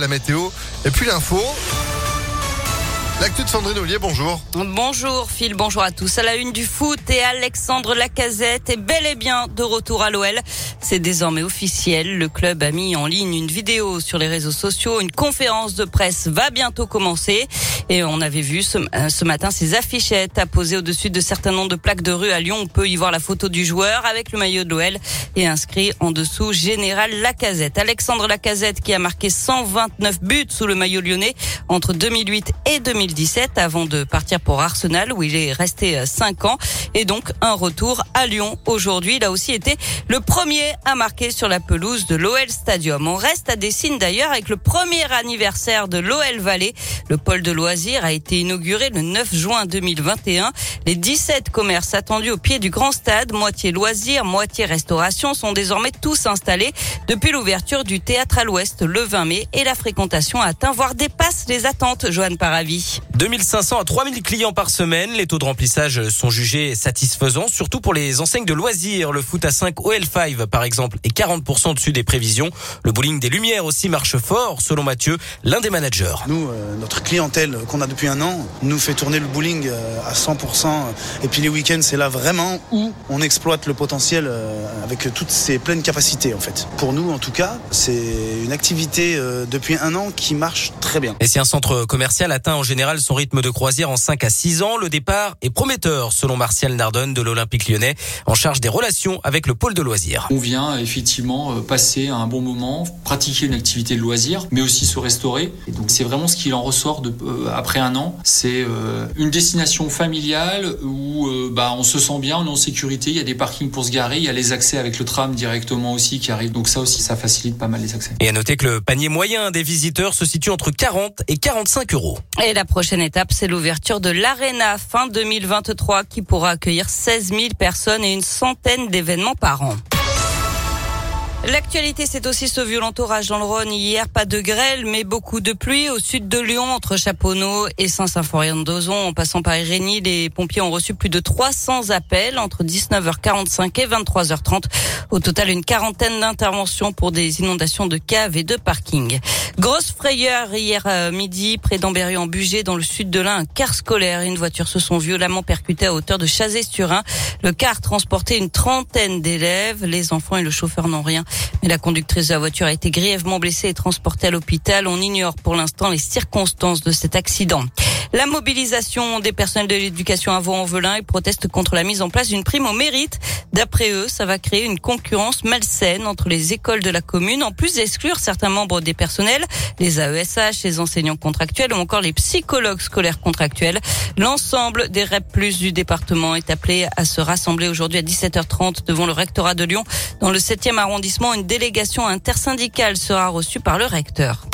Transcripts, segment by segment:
la météo et puis l'info. L'actu de Sandrine Ollier, bonjour. Bonjour Phil, bonjour à tous. À la une du foot et Alexandre Lacazette est bel et bien de retour à l'OL. C'est désormais officiel. Le club a mis en ligne une vidéo sur les réseaux sociaux. Une conférence de presse va bientôt commencer. Et on avait vu ce, euh, matin ces affichettes apposées au-dessus de certains noms de plaques de rue à Lyon. On peut y voir la photo du joueur avec le maillot de l'OL et inscrit en dessous Général Lacazette. Alexandre Lacazette qui a marqué 129 buts sous le maillot lyonnais entre 2008 et 2017 avant de partir pour Arsenal où il est resté 5 ans et donc un retour à Lyon aujourd'hui. Il a aussi été le premier à marquer sur la pelouse de l'OL Stadium. On reste à Dessine d'ailleurs avec le premier anniversaire de l'OL Valley. Le pôle de loisirs a été inauguré le 9 juin 2021. Les 17 commerces attendus au pied du grand stade, moitié loisirs, moitié restauration, sont désormais tous installés depuis l'ouverture du théâtre à l'ouest le 20 mai et la fréquentation atteint voire dépasse les attentes. Joanne Paravi. 2500 à 3000 clients par semaine. Les taux de remplissage sont jugés satisfaisants, surtout pour les enseignes de loisirs. Le foot à 5 OL5, par exemple, est 40% au-dessus des prévisions. Le bowling des Lumières aussi marche fort, selon Mathieu, l'un des managers. Nous, euh, notre clientèle qu'on a depuis un an nous fait tourner le bowling euh, à 100%. Et puis les week-ends, c'est là vraiment où on exploite le potentiel euh, avec toutes ses pleines capacités, en fait. Pour nous, en tout cas, c'est une activité euh, depuis un an qui marche très bien. Et si un centre commercial atteint en général son rythme de croisière en 5 à 6 ans, le départ est prometteur, selon Martial Nardone de l'Olympique lyonnais, en charge des relations avec le pôle de loisirs. On vient effectivement euh, passer un bon moment, pratiquer une activité de loisir, mais aussi se restaurer. Et donc c'est vraiment ce qu'il en ressort de, euh, après un an. C'est euh, une destination familiale où euh, bah, on se sent bien, on est en sécurité, il y a des parkings pour se garer, il y a les accès avec le tram directement aussi qui arrivent. Donc ça aussi, ça facilite pas mal les accès. Et à noter que le panier moyen des visiteurs se situe entre 40 et 45 euros. Et la prochaine étape, c'est l'ouverture de l'Arena fin 2023 qui pourra accueillir 16 000 personnes et une centaine d'événements par an. L'actualité, c'est aussi ce violent orage dans le Rhône. Hier, pas de grêle, mais beaucoup de pluie au sud de Lyon, entre Chaponneau et Saint-Symphorien-d'Ozon. En passant par Irénie, les pompiers ont reçu plus de 300 appels entre 19h45 et 23h30. Au total, une quarantaine d'interventions pour des inondations de caves et de parkings. Grosse frayeur hier euh, midi, près d'Ambérieu en Bugey, dans le sud de l'Ain, un car scolaire et une voiture se sont violemment percutés à hauteur de Chazé-sur-Ain. Le car transportait une trentaine d'élèves. Les enfants et le chauffeur n'ont rien. Mais la conductrice de la voiture a été grièvement blessée et transportée à l'hôpital. On ignore pour l'instant les circonstances de cet accident. La mobilisation des personnels de l'éducation à Vaux-en-Velin, ils protestent contre la mise en place d'une prime au mérite. D'après eux, ça va créer une concurrence malsaine entre les écoles de la commune, en plus d'exclure certains membres des personnels, les AESH, les enseignants contractuels ou encore les psychologues scolaires contractuels. L'ensemble des REP plus du département est appelé à se rassembler aujourd'hui à 17h30 devant le rectorat de Lyon. Dans le 7e arrondissement, une délégation intersyndicale sera reçue par le recteur.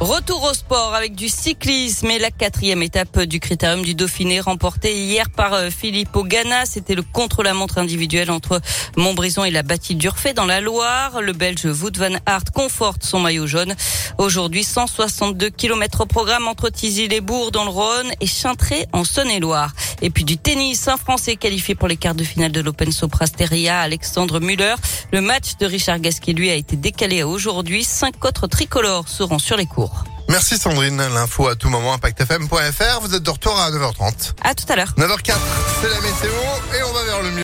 Retour au sport avec du cyclisme et la quatrième étape du critérium du Dauphiné remportée hier par euh, Philippe Ogana. C'était le contre-la-montre individuel entre Montbrison et la bâtie d'Urfé dans la Loire. Le Belge Wout van Aert conforte son maillot jaune. Aujourd'hui, 162 km au programme entre Tizy-les-Bourgs dans le Rhône et Chintré en Saône-et-Loire. Et puis du tennis, un Français qualifié pour les quarts de finale de l'Open Soprasteria, Alexandre Muller. Le match de Richard Gasquet, lui, a été décalé à aujourd'hui. Cinq autres tricolores seront sur les cours. Merci Sandrine. L'info à tout moment, impactfm.fr. Vous êtes de retour à 9h30. À tout à l'heure. 9h04, c'est la météo et on va vers le mieux.